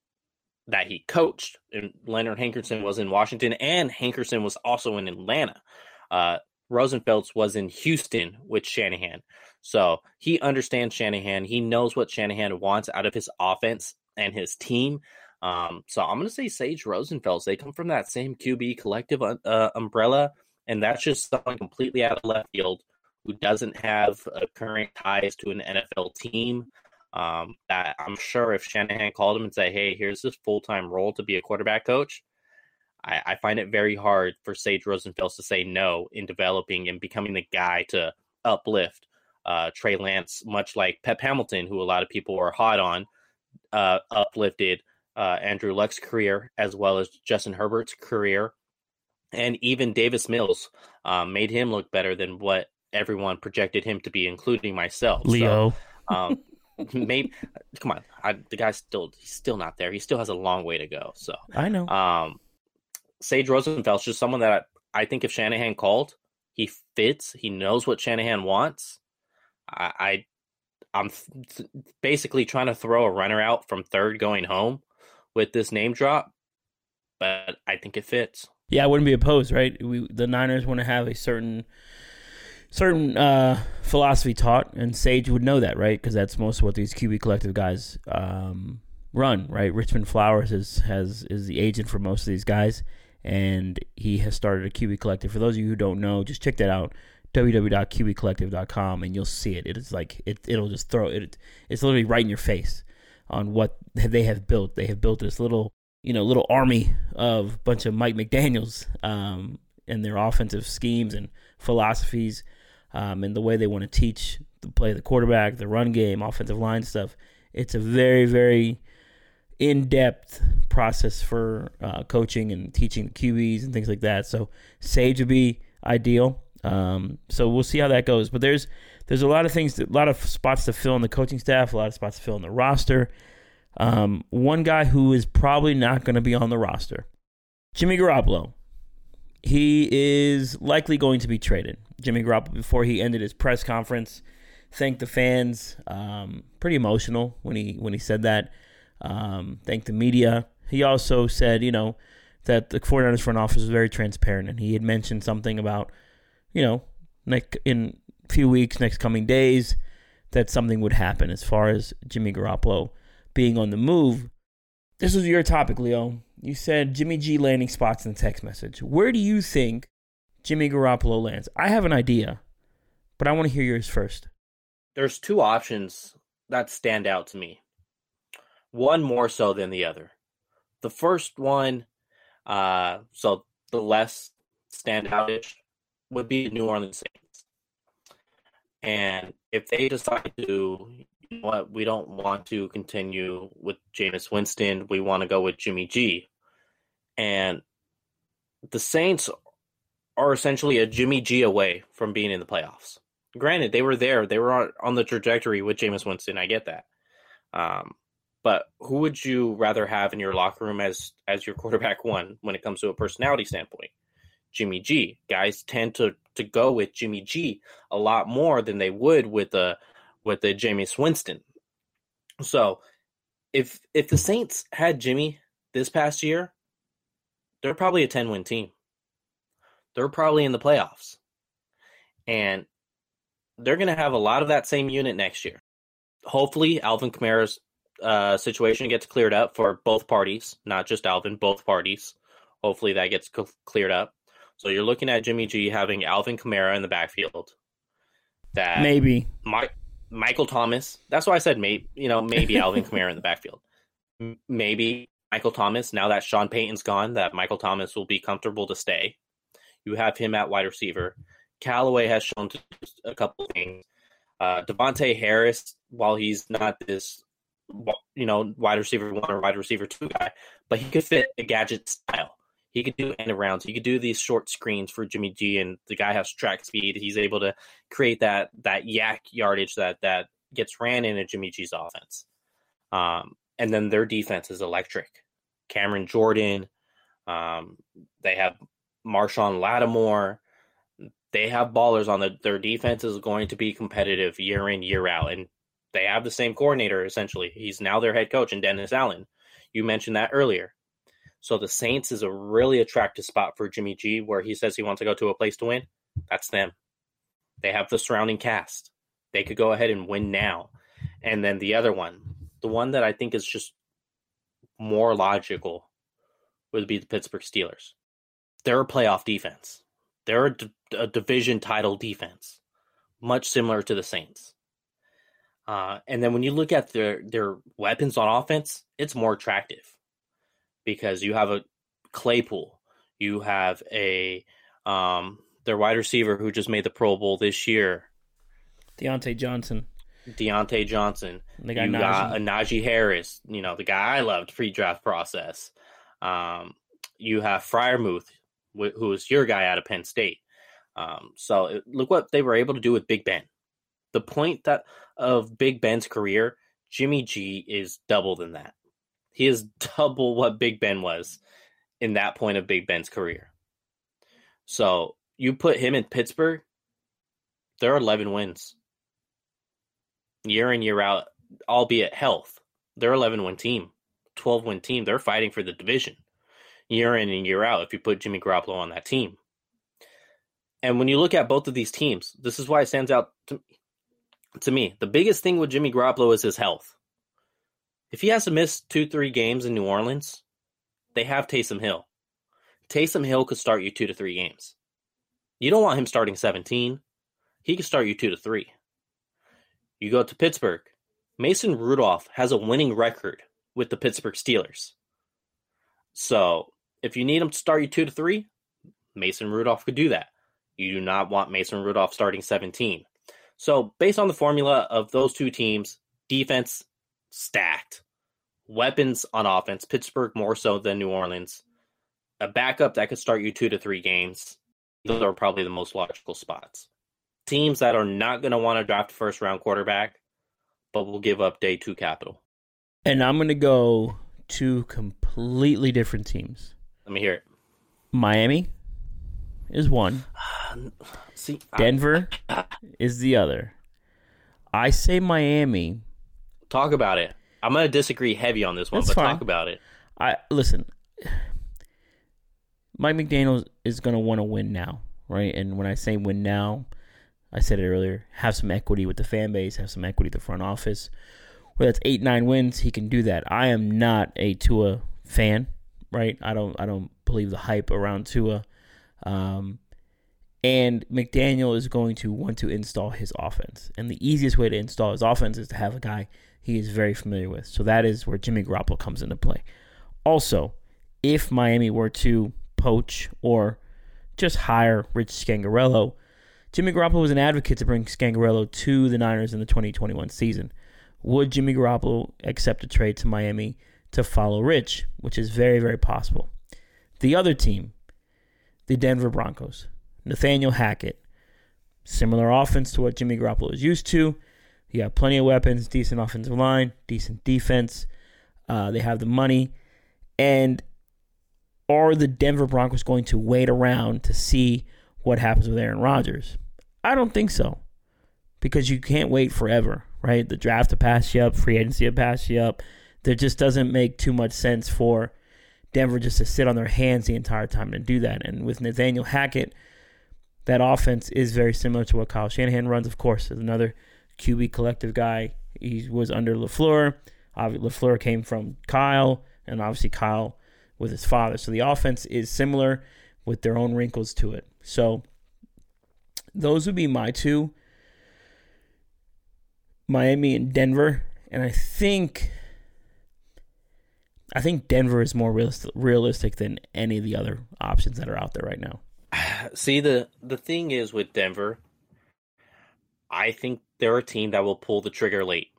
that he coached. And Leonard Hankerson was in Washington, and Hankerson was also in Atlanta. Uh, Rosenfels was in Houston with Shanahan. So he understands Shanahan. He knows what Shanahan wants out of his offense and his team. Um, so I'm going to say Sage Rosenfels. They come from that same QB collective uh, umbrella, and that's just someone completely out of left field who doesn't have current ties to an NFL team. Um, that I'm sure if Shanahan called him and said, "Hey, here's this full time role to be a quarterback coach," I, I find it very hard for Sage Rosenfels to say no in developing and becoming the guy to uplift uh, Trey Lance, much like Pep Hamilton, who a lot of people were hot on, uh, uplifted uh, Andrew Luck's career as well as Justin Herbert's career, and even Davis Mills um, made him look better than what everyone projected him to be, including myself. Leo, so, um, maybe come on, I, the guy's still he's still not there. He still has a long way to go. So I know. Um, Sage Rosenfels's just someone that I, I think if Shanahan called, he fits. He knows what Shanahan wants I, I am th- basically trying to throw a runner out from third going home with this name drop, but I think it fits. Yeah, I wouldn't be opposed, right? We the Niners want to have a certain certain uh, philosophy taught, and Sage would know that, right? Because that's most of what these QB collective guys um, run, right? Richmond Flowers is has is the agent for most of these guys, and he has started a QB collective. For those of you who don't know, just check that out www.qbcollective.com and you'll see it. It is like it it'll just throw it it's literally right in your face on what they have built. They have built this little, you know, little army of bunch of Mike McDaniels um, and their offensive schemes and philosophies um, and the way they want to teach the play the quarterback, the run game, offensive line stuff. It's a very very in-depth process for uh, coaching and teaching QBs and things like that. So Sage would be ideal. Um, so we'll see how that goes. But there's there's a lot of things, a lot of spots to fill in the coaching staff, a lot of spots to fill in the roster. Um, one guy who is probably not going to be on the roster, Jimmy Garoppolo. He is likely going to be traded. Jimmy Garoppolo, before he ended his press conference, thanked the fans. Um, pretty emotional when he when he said that. Um, thanked the media. He also said, you know, that the 49ers front office was very transparent, and he had mentioned something about, you know, like in few weeks, next coming days, that something would happen as far as Jimmy Garoppolo being on the move. This was your topic, Leo. You said Jimmy G landing spots in the text message. Where do you think Jimmy Garoppolo lands? I have an idea, but I want to hear yours first. There's two options that stand out to me. One more so than the other. The first one, uh, so the less standoutish, would be New Orleans Saints. And if they decide to, you know what, we don't want to continue with Jameis Winston, we want to go with Jimmy G. And the Saints are essentially a Jimmy G away from being in the playoffs. Granted, they were there, they were on the trajectory with Jameis Winston. I get that. Um, but who would you rather have in your locker room as as your quarterback one when it comes to a personality standpoint? Jimmy G. Guys tend to to go with Jimmy G a lot more than they would with a with a Jameis Winston. So if if the Saints had Jimmy this past year, they're probably a 10 win team. They're probably in the playoffs. And they're going to have a lot of that same unit next year. Hopefully, Alvin Kamara's uh, situation gets cleared up for both parties, not just Alvin, both parties. Hopefully, that gets c- cleared up. So you're looking at Jimmy G having Alvin Kamara in the backfield. That maybe My, Michael Thomas. That's why I said maybe. You know, maybe Alvin Kamara in the backfield. M- maybe Michael Thomas. Now that Sean Payton's gone, that Michael Thomas will be comfortable to stay. You have him at wide receiver. Callaway has shown a couple things. Uh, Davontae Harris, while he's not this, you know, wide receiver one or wide receiver two guy, but he could fit a gadget style. He could do end arounds. He could do these short screens for Jimmy G, and the guy has track speed. He's able to create that that YAC yardage that that gets ran into Jimmy G's offense. Um, and then their defense is electric. Cameron Jordan, um, they have Marshon Lattimore. They have ballers on the, their defense is going to be competitive year in year out, and they have the same coordinator essentially. He's now their head coach, and Dennis Allen. You mentioned that earlier. So the Saints is a really attractive spot for Jimmy G, where he says he wants to go to a place to win. That's them. They have the surrounding cast. They could go ahead and win now. And then the other one, the one that I think is just more logical, would be the Pittsburgh Steelers. They're a playoff defense. They're a, d- a division title defense, much similar to the Saints. Uh, and then when you look at their their weapons on offense, it's more attractive because you have a Claypool, you have a um, their wide receiver who just made the Pro Bowl this year, Diontae Johnson. Diontae Johnson. They got you Najee. got a Najee Harris, you know, the guy I loved pre-draft process. Um, you have Freiermuth, who is your guy out of Penn State. Um, so it, look what they were able to do with Big Ben. The point that of Big Ben's career, Jimmy G is double than that. He is double what Big Ben was in that point of Big Ben's career. So you put him in Pittsburgh, there are 11 wins. Year in, year out, albeit health. They're 11 win team, 12 win team. They're fighting for the division year in and year out if you put Jimmy Garoppolo on that team. And when you look at both of these teams, this is why it stands out to, to me. The biggest thing with Jimmy Garoppolo is his health. If he has to miss two, three games in New Orleans, they have Taysom Hill. Taysom Hill could start you two to three games. You don't want him starting 17. He could start you two to three. You go to Pittsburgh. Mason Rudolph has a winning record with the Pittsburgh Steelers. So if you need him to start you two to three, Mason Rudolph could do that. You do not want Mason Rudolph starting 17. So based on the formula of those two teams, defense stacked, weapons on offense, Pittsburgh more so than New Orleans, a backup that could start you two to three games. Those are probably the most logical spots. Teams that are not going to want to draft first round quarterback, but will give up day two capital. And I'm going to go two completely different teams. Let me hear it. Miami is one. See, Denver is the other. I say Miami. Talk about it. I'm going to disagree heavy on this one, That's but fine. talk about it. I listen. Mike McDaniel is going to want to win now, right? And when I say win now, I said it earlier. Have some equity with the fan base. Have some equity with the front office. Where that's eight nine wins, he can do that. I am not a Tua fan, right? I don't I don't believe the hype around Tua. Um, and McDaniel is going to want to install his offense, and the easiest way to install his offense is to have a guy he is very familiar with. So that is where Jimmy Garoppolo comes into play. Also, if Miami were to poach or just hire Rich Scangarello, Jimmy Garoppolo was an advocate to bring Scangarello to the Niners in the 2021 season. Would Jimmy Garoppolo accept a trade to Miami to follow Rich, which is very, very possible? The other team, the Denver Broncos, Nathaniel Hackett, similar offense to what Jimmy Garoppolo is used to. You have plenty of weapons, decent offensive line, decent defense. Uh, they have the money. And are the Denver Broncos going to wait around to see what happens with Aaron Rodgers? I don't think so. Because you can't wait forever, right? The draft to pass you up, free agency to pass you up. There just doesn't make too much sense for Denver just to sit on their hands the entire time and do that. And with Nathaniel Hackett, that offense is very similar to what Kyle Shanahan runs. Of course, there's another QB collective guy. He was under LaFleur. LaFleur came from Kyle, and obviously Kyle with his father. So the offense is similar with their own wrinkles to it. So those would be my two Miami and Denver. And I think I think Denver is more realistic, realistic than any of the other options that are out there right now. See the the thing is with Denver, I think they're a team that will pull the trigger late.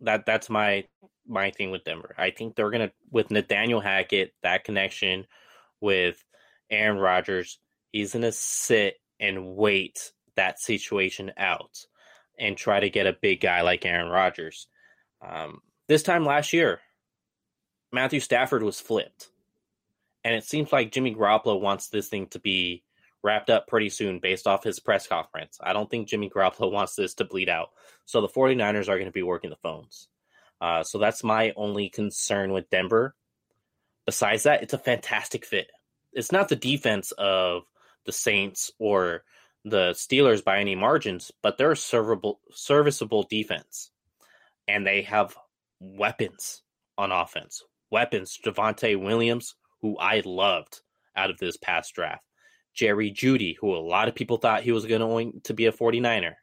That that's my my thing with Denver. I think they're gonna with Nathaniel Hackett that connection with Aaron Rodgers. He's gonna sit and wait that situation out and try to get a big guy like Aaron Rodgers. Um, this time last year, Matthew Stafford was flipped. And it seems like Jimmy Garoppolo wants this thing to be wrapped up pretty soon based off his press conference. I don't think Jimmy Garoppolo wants this to bleed out. So the 49ers are going to be working the phones. Uh, so that's my only concern with Denver. Besides that, it's a fantastic fit. It's not the defense of the Saints or the Steelers by any margins, but they're a servable, serviceable defense. And they have weapons on offense. Weapons. Javonte Williams, who I loved out of this past draft. Jerry Jeudy, who a lot of people thought he was going to be a 49er.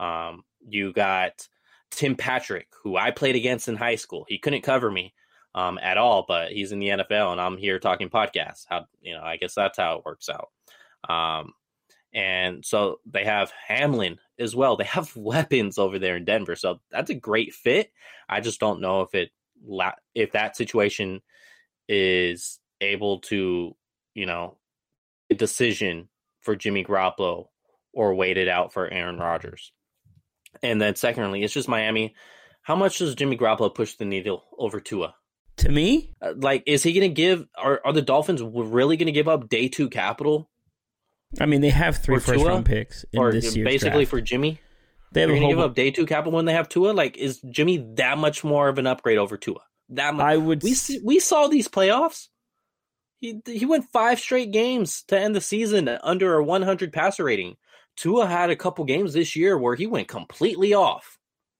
Um, you got Tim Patrick, who I played against in high school. He couldn't cover me um, at all, but he's in the NFL, and I'm here talking podcasts. How you know? I guess that's how it works out. Um, and so they have Hamler as well. They have weapons over there in Denver, so that's a great fit. I just don't know if it if that situation is able to, you know, decision for Jimmy Garoppolo or wait it out for Aaron Rodgers. And then secondly, it's just Miami. How much does Jimmy Garoppolo push the needle over Tua? To me, Uh, like, is he going to give? Are are the Dolphins really going to give up day two capital I mean, they have three first Tua? round picks in or this year's basically draft. for Jimmy? they have They're a going to whole. give up day two capital when they have Tua. Like, is Jimmy that much more of an upgrade over Tua? That much. I would. we we saw these playoffs. He he went five straight games to end the season under a 100 passer rating. Tua had a couple games this year where he went completely off.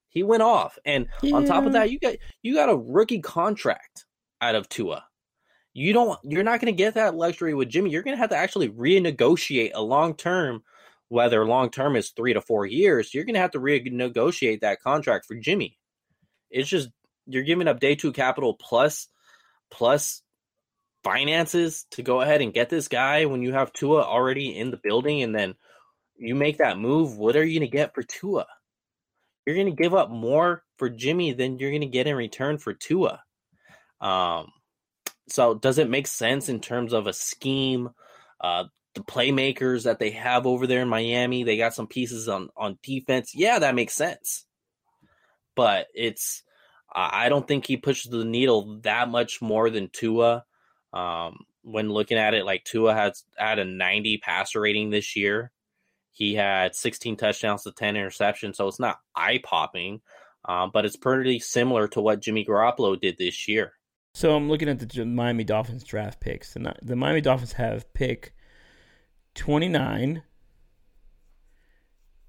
He went off, and yeah. on top of that, you got you got a rookie contract out of Tua. You don't. You're not going to get that luxury with Jimmy. You're going to have to actually renegotiate a long term, whether long term is three to four years. You're going to have to renegotiate that contract for Jimmy. It's just you're giving up day two capital plus plus finances to go ahead and get this guy when you have Tua already in the building and then you make that move, what are you going to get for Tua? You're going to give up more for Jimmy than you're going to get in return for Tua. Um, so does it make sense in terms of a scheme? Uh, the playmakers that they have over there in Miami, they got some pieces on on defense. Yeah, that makes sense. But it's I don't think he pushes the needle that much more than Tua. Um, when looking at it, like Tua has had a 90 passer rating this year. He had 16 touchdowns to 10 interceptions, so it's not eye popping, um, but it's pretty similar to what Jimmy Garoppolo did this year. So I'm looking at the Miami Dolphins draft picks, and the Miami Dolphins have pick 29,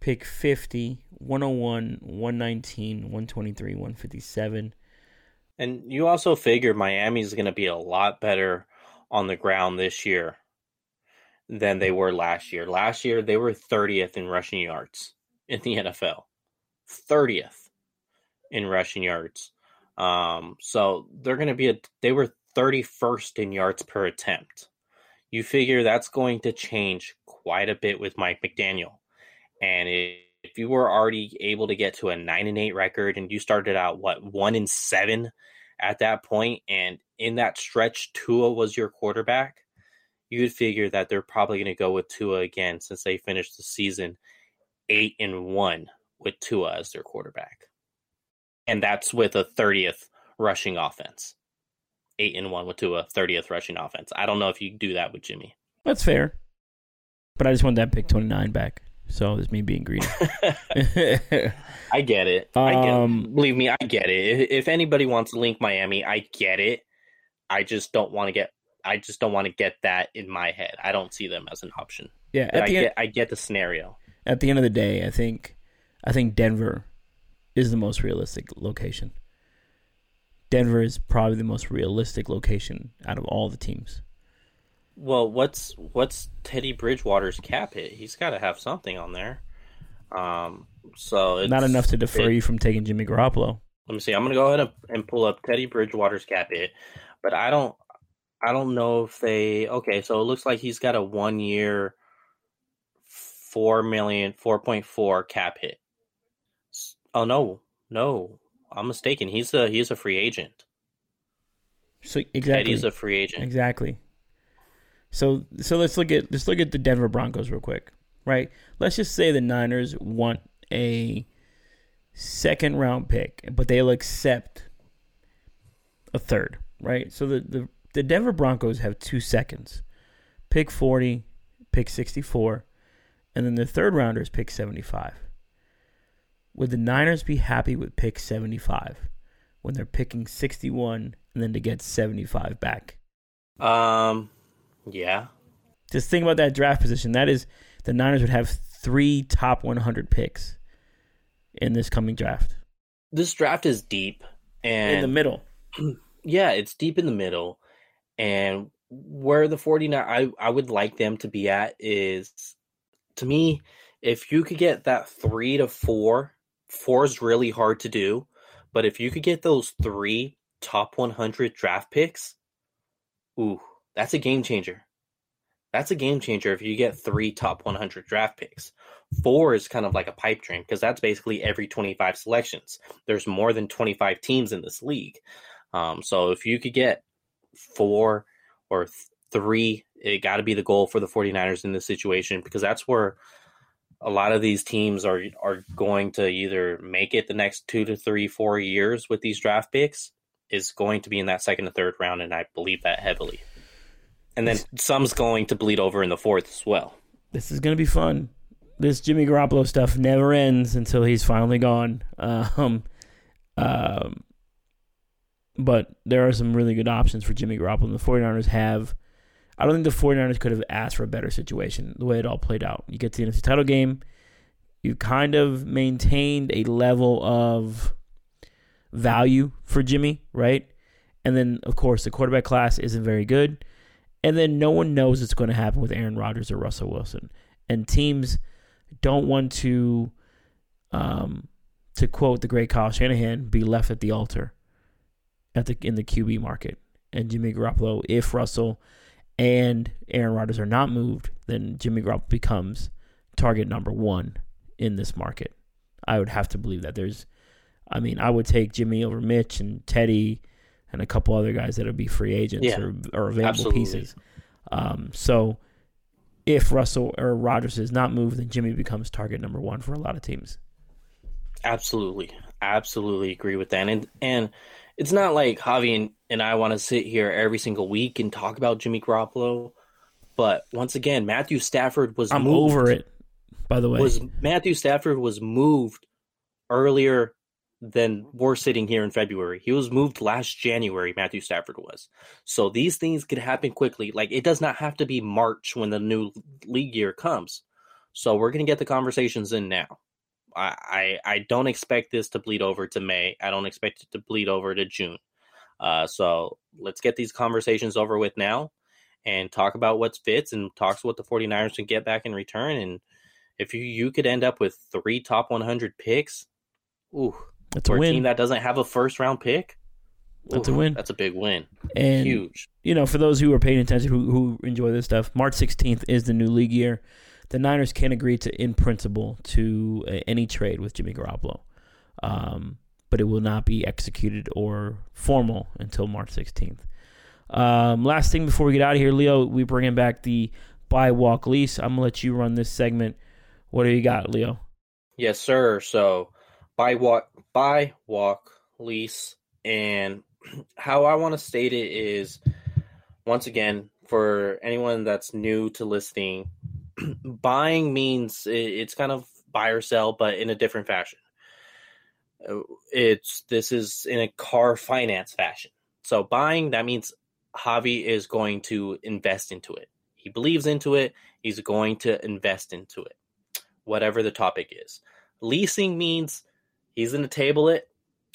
pick 50, 101, 119, 123, 157, and you also figure Miami's going to be a lot better on the ground this year than they were last year. Last year, they were 30th in rushing yards in the NFL. 30th in rushing yards. Um, so they're going to be a, they were 31st in yards per attempt. You figure that's going to change quite a bit with Mike McDaniel. And it, if you were already able to get to a nine and eight record and you started out what one in seven at that point, and in that stretch, Tua was your quarterback, you'd figure that they're probably going to go with Tua again since they finished the season eight and one with Tua as their quarterback, and that's with a thirtieth rushing offense. Eight and one with Tua, thirtieth rushing offense. I don't know if you do that with Jimmy. That's fair, but I just want that pick twenty nine back. So it's me being greedy. I get it. I get um, Believe me, I get it. If anybody wants to link Miami, I get it. I just don't want to get. I just don't want to get that in my head. I don't see them as an option. Yeah, I get. I get the scenario. At the end of the day, I think, I think Denver is the most realistic location. Denver is probably the most realistic location out of all the teams. Well, what's what's Teddy Bridgewater's cap hit? He's got to have something on there. Um, so not enough to defer it, you from taking Jimmy Garoppolo. Let me see. I'm gonna go ahead and pull up Teddy Bridgewater's cap hit, but I don't. I don't know if they. Okay, so it looks like he's got a one year, four million, four point four cap hit. Oh no, no, I'm mistaken. He's a he's a free agent. So exactly, Teddy's a free agent. Exactly. So so let's look at let's look at the Denver Broncos real quick, right? Let's just say the Niners want a second round pick, but they'll accept a third, right? So the the, the Denver Broncos have two seconds. Pick 40, pick 64, and then the third rounder is pick 75. Would the Niners be happy with pick 75 when they're picking 61 and then to get 75 back? Um yeah. Just think about that draft position. That is, the Niners would have three top 100 picks in this coming draft. This draft is deep and in the middle. Yeah, it's deep in the middle. And where the 49 I I would like them to be at is to me if you could get that 3 to 4, 4 is really hard to do, but if you could get those 3 top 100 draft picks, ooh, that's a game changer. That's a game changer if you get three top 100 draft picks. Four is kind of like a pipe dream because that's basically every 25 selections. There's more than 25 teams in this league. Um, so if you could get four or th- three, it got to be the goal for the 49ers in this situation because that's where a lot of these teams are are going to either make it the next two to three, four years with these draft picks is going to be in that second and third round, and I believe that heavily and then some's going to bleed over in the fourth as well. This is going to be fun. This Jimmy Garoppolo stuff never ends until he's finally gone. Um, um, but there are some really good options for Jimmy Garoppolo. And the 49ers have I don't think the 49ers could have asked for a better situation the way it all played out. You get to the NFC title game, you kind of maintained a level of value for Jimmy, right? And then, of course, the quarterback class isn't very good. And then no one knows what's going to happen with Aaron Rodgers or Russell Wilson. And teams don't want to, um, to quote the great Kyle Shanahan, be left at the altar at the in the QB market. And Jimmy Garoppolo, if Russell and Aaron Rodgers are not moved, then Jimmy Garoppolo becomes target number one in this market. I would have to believe that. There's, I mean, I would take Jimmy over Mitch and Teddy and a couple other guys that would be free agents Yeah, or, or available absolutely. pieces. Um, so if Russell or Rodgers is not moved, then Jimmy becomes target number one for a lot of teams. Absolutely, absolutely agree with that. And and it's not like Javi and, and I want to sit here every single week and talk about Jimmy Garoppolo. But once again, Matthew Stafford was I'm moved, over it. By the way, Was Matthew Stafford was moved earlier than we're sitting here in February. He was moved last January. Matthew Stafford was. So these things could happen quickly. Like it does not have to be March when the new league year comes. So we're gonna get the conversations in now. I, I I don't expect this to bleed over to May. I don't expect it to bleed over to June. Uh, so let's get these conversations over with now and talk about what fits and talks what the 49ers can get back in return. And if you, you could end up with three top 100 picks, ooh, that's a for a team win. that doesn't have a first round pick, That's a win. That's a big win. And Huge. you know, for those who are paying attention, who who enjoy this stuff, March 16th is the new league year. The Niners can agree to, in principle, to uh, any trade with Jimmy Garoppolo, um, but it will not be executed or formal until March 16th. Um, last thing before we get out of here, Leo, we bringing back the buy walk lease. I'm gonna let you run this segment. What do you got, Leo? Yes, sir. So buy walk, buy walk, lease, and how I want to state it is, once again, for anyone that's new to listing, buying means it's kind of buy or sell, but in a different fashion. Uh, It's this is in a car finance fashion. So buying that means Javi is going to invest into it. He believes into it. He's going to invest into it, whatever the topic is. Leasing means he's going to table it.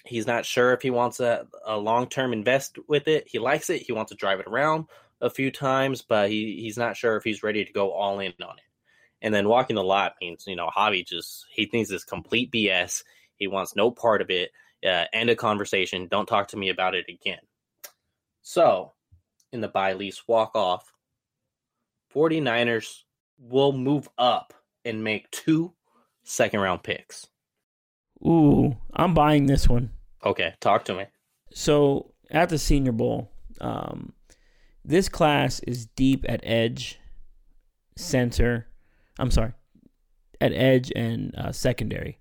He's not sure if he wants a, a long term invest with it. He likes it. He wants to drive it around a few times, but he, he's not sure if he's ready to go all in on it. And then walking the lot means, you know, Javi just, he thinks it's complete BS. He wants no part of it. Uh, end a conversation. Don't talk to me about it again. So, in the buy lease walk off, 49ers will move up and make two second round picks. Ooh, I'm buying this one. Okay, talk to me. So at the Senior Bowl, um, this class is deep at edge, center. I'm sorry, at edge and uh, secondary.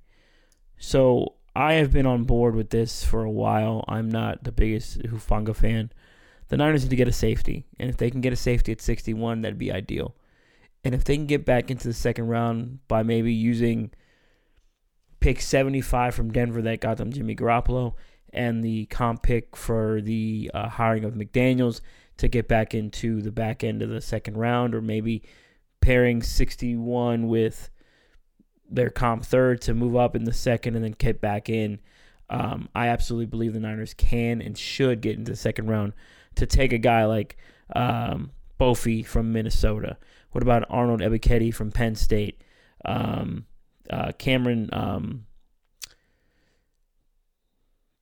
So I have been on board with this for a while. I'm not the biggest Hufanga fan. The Niners need to get a safety, and if they can get a safety at 61, that'd be ideal. And if they can get back into the second round by maybe using pick 75 from Denver that got them Jimmy Garoppolo and the comp pick for the uh, hiring of McDaniels to get back into the back end of the second round, or maybe pairing 61 with their comp third to move up in the second and then get back in. Um, I absolutely believe the Niners can and should get into the second round to take a guy like um, Bofi from Minnesota. What about Arnold Ebiketie from Penn State? Um, uh, Cameron. Um,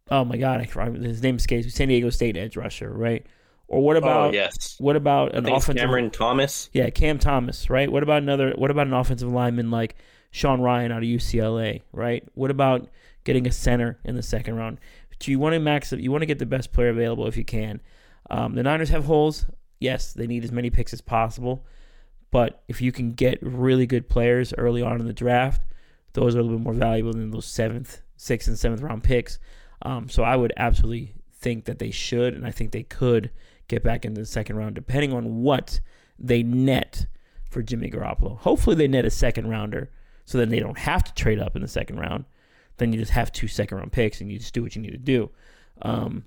oh my God, I, his name escapes me. San Diego State edge rusher, right? Or what about oh, yes. what about an offensive? Cameron Thomas. Yeah, Cam Thomas, right? What about another? What about an offensive lineman like Sean Rhyan out of UCLA, right? What about getting a center in the second round? But you want to max it. You want to get the best player available if you can. Um, the Niners have holes. Yes, they need as many picks as possible. But if you can get really good players early on in the draft, those are a little bit more valuable than those seventh, sixth, and seventh round picks. Um, so I would absolutely think that they should, and I think they could get back into the second round, depending on what they net for Jimmy Garoppolo. Hopefully, they net a second rounder, so then they don't have to trade up in the second round. Then you just have two second round picks, and you just do what you need to do. Um,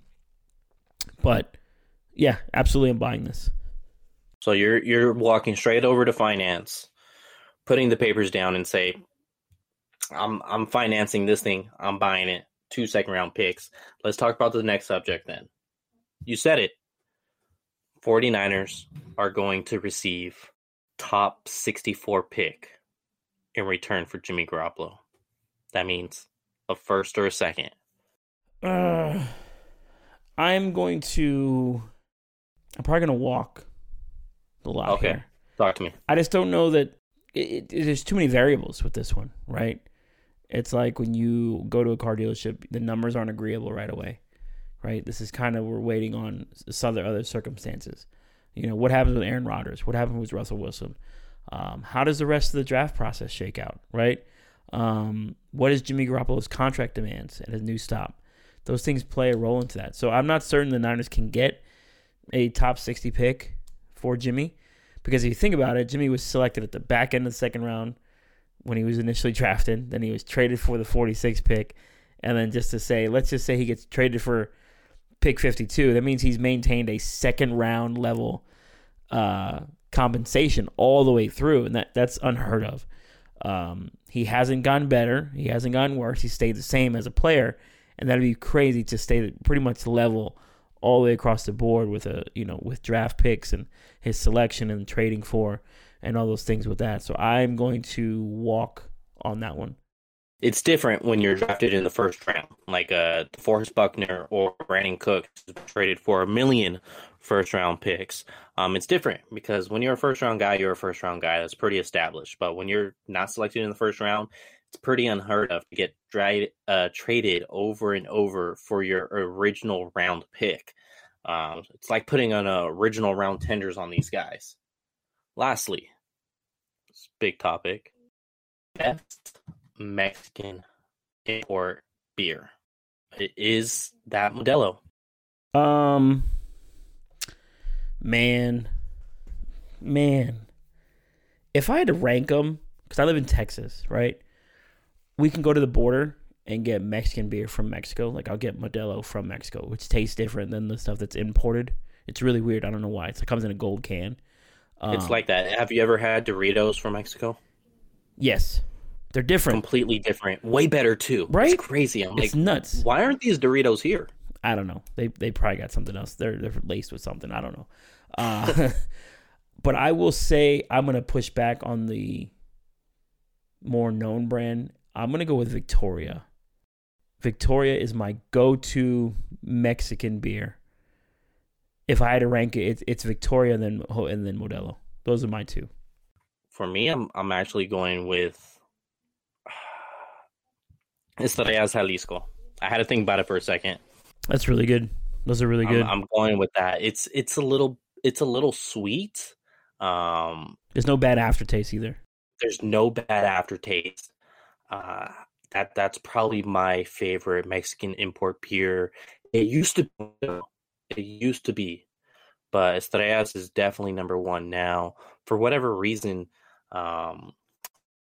but yeah, absolutely, I'm buying this. So you're you're walking straight over to finance, putting the papers down, and say, "I'm I'm financing this thing. I'm buying it. Two second round picks. Let's talk about the next subject then. You said it. 49ers are going to receive top 64 pick in return for Jimmy Garoppolo. That means a first or a second. Uh, I'm going to. I'm probably going to walk the lot Okay. here. Talk to me. I just don't know that it, it, there's too many variables with this one, right? It's like when you go to a car dealership, the numbers aren't agreeable right away, right? This is kind of we're waiting on some other other circumstances. You know, what happens with Aaron Rodgers? What happens with Russell Wilson? Um, how does the rest of the draft process shake out, right? Um, what is Jimmy Garoppolo's contract demands at his new stop? Those things play a role into that. So I'm not certain the Niners can get a top 60 pick for Jimmy. Because if you think about it, Jimmy was selected at the back end of the second round when he was initially drafted. Then he was traded for the 46 pick. And then just to say, let's just say he gets traded for pick 52, that means he's maintained a second round level uh, compensation all the way through. And that, that's unheard of. Um, he hasn't gotten better. He hasn't gotten worse. He stayed the same as a player. And that'd be crazy to stay pretty much level all the way across the board with a you know with draft picks and his selection and trading for and all those things with that. So I'm going to walk on that one. It's different when you're drafted in the first round, like uh, DeForest Buckner or Brandin Cook traded for a million first round picks. Um, it's different because when you're a first round guy, you're a first round guy. That's pretty established. But when you're not selected in the first round, it's pretty unheard of to get dra- uh, traded over and over for your original round pick. Um, it's like putting on original round tenders on these guys. Lastly, big topic: best Mexican import beer. It is that Modelo. Um, man, man, if I had to rank them, because I live in Texas, right? We can go to the border and get Mexican beer from Mexico. Like I'll get Modelo from Mexico, which tastes different than the stuff that's imported. It's really weird. I don't know why. It's, it comes in a gold can. It's Um, like that. Have you ever had Doritos from Mexico? yes, they're different. Completely different. Way better too. Right? It's crazy. I'm like, it's nuts. why aren't these Doritos here? I don't know. They they probably got something else. They're they're laced with something. I don't know. Uh, but I will say I'm gonna push back on the more known brand. I'm gonna go with Victoria. Victoria is my go-to Mexican beer. If I had to rank it, it's, it's Victoria and then and then Modelo. Those are my two. For me, I'm I'm actually going with Estrellas Jalisco. I had to think about it for a second. That's really good. Those are really I'm, good. I'm going with that. It's it's a little it's a little sweet. Um, There's no bad aftertaste either. there's no bad aftertaste. Uh, that that's probably my favorite Mexican import beer. It used to be, it used to be, but Estrellas is definitely number one now. For whatever reason, um,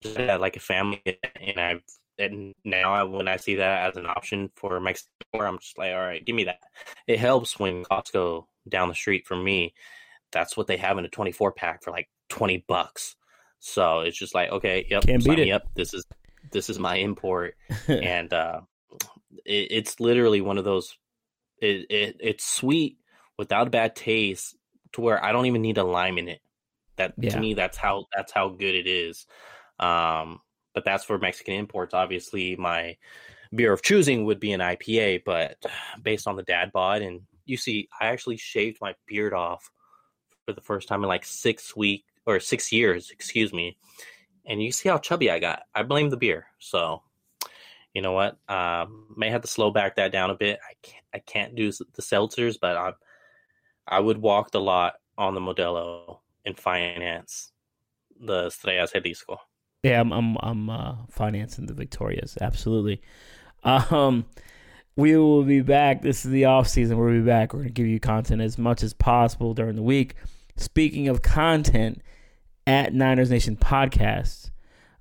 just had like a family, and I've and now I, when I see that as an option for Mexican, I'm just like, all right, give me that. It helps when Costco down the street from me, that's what they have in a 24 pack for like 20 bucks. So it's just like, okay, yep, Can't sign beat it. up. This is this is my import, and uh, it, it's literally one of those. It, it it's sweet without a bad taste, to where I don't even need a lime in it. That Yeah. to me, that's how that's how good it is. Um, but that's for Mexican imports. Obviously, my beer of choosing would be an IPA, but based on the dad bod, and you see, I actually shaved my beard off for the first time in like six week or six years, excuse me. And you see how chubby I got. I blame the beer. So, you know what? Um, may have to slow back that down a bit. I can't. I can't do the seltzers, but I, I would walk the lot on the Modelo and finance the Estrellas Jalisco. Yeah, I'm I'm I'm uh, financing the Victorias. Absolutely. Um, we will be back. This is the off season. We'll be back. We're gonna give you content as much as possible during the week. Speaking of content, at Niners Nation Podcast,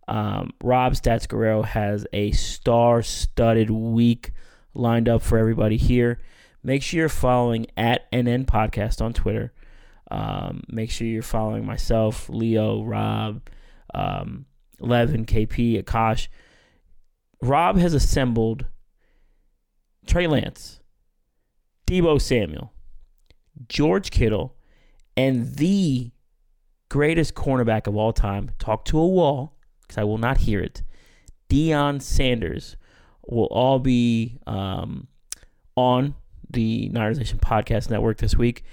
um, Rob Stats Guerrero has a star-studded week lined up for everybody here. Make sure you're following at NN Podcast on Twitter. Um, make sure you're following myself, Leo, Rob, um, Levin, KP, Akash. Rob has assembled Trey Lance, Deebo Samuel, George Kittle, and the greatest cornerback of all time. Talk to a wall because I will not hear it. Deion Sanders will all be um, on the Niners Nation Podcast Network this week.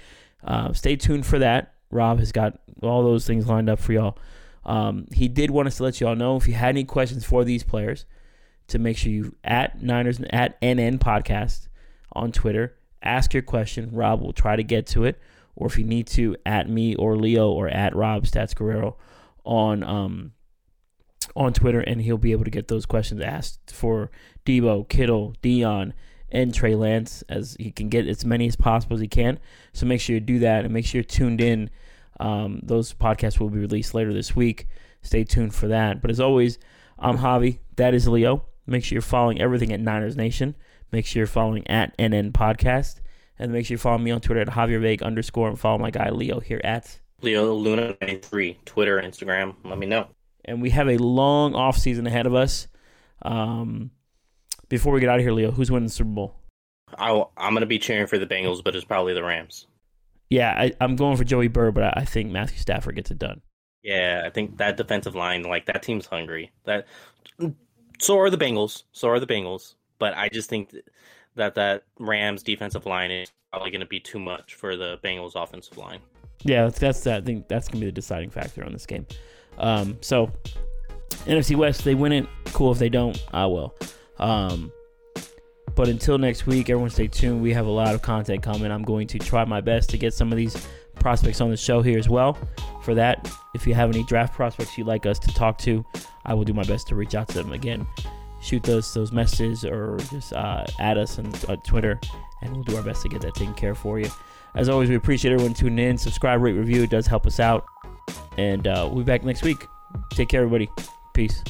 Uh, stay tuned for that. Rob has got all those things lined up for y'all. Um, he did want us to let y'all know if you had any questions for these players to make sure you at Niners at NN Podcast on Twitter. Ask your question. Rob will try to get to it. Or if you need to, at me or Leo or at Rob Stats Guerrero on um, on Twitter, and he'll be able to get those questions asked for Deebo, Kittle, Deion, and Trey Lance as he can get as many as possible as he can. So make sure you do that and make sure you're tuned in. Um, those podcasts will be released later this week. Stay tuned for that. But as always, I'm Javi. That is Leo. Make sure you're following everything at Niners Nation. Make sure you're following at NN Podcast. And make sure you follow me on Twitter at Javier Vega underscore and follow my guy Leo here at Leo Luna 93, Twitter, Instagram. Let me know. And we have a long off season ahead of us. Um, before we get out of here, Leo, who's winning the Super Bowl? I, am going to be cheering for the Bengals, but it's probably the Rams. Yeah, I, am going for Joey Burr, but I, I think Matthew Stafford gets it done. Yeah, I think that defensive line, like that team's hungry. That so are the Bengals. So are the Bengals. But I just think that that Rams defensive line is probably going to be too much for the Bengals offensive line. Yeah, that's, that's I think that's going to be the deciding factor on this game. Um, so NFC West, they win it. Cool. If they don't, I will. Um, but until next week, everyone stay tuned. We have a lot of content coming. I'm going to try my best to get some of these prospects on the show here as well. For that, if you have any draft prospects you'd like us to talk to, I will do my best to reach out to them again. Shoot those those messages or just uh, add us on uh, Twitter, and we'll do our best to get that taken care for you. As always, we appreciate everyone tuning in. Subscribe, rate, review. It does help us out. And uh, we'll be back next week. Take care, everybody. Peace.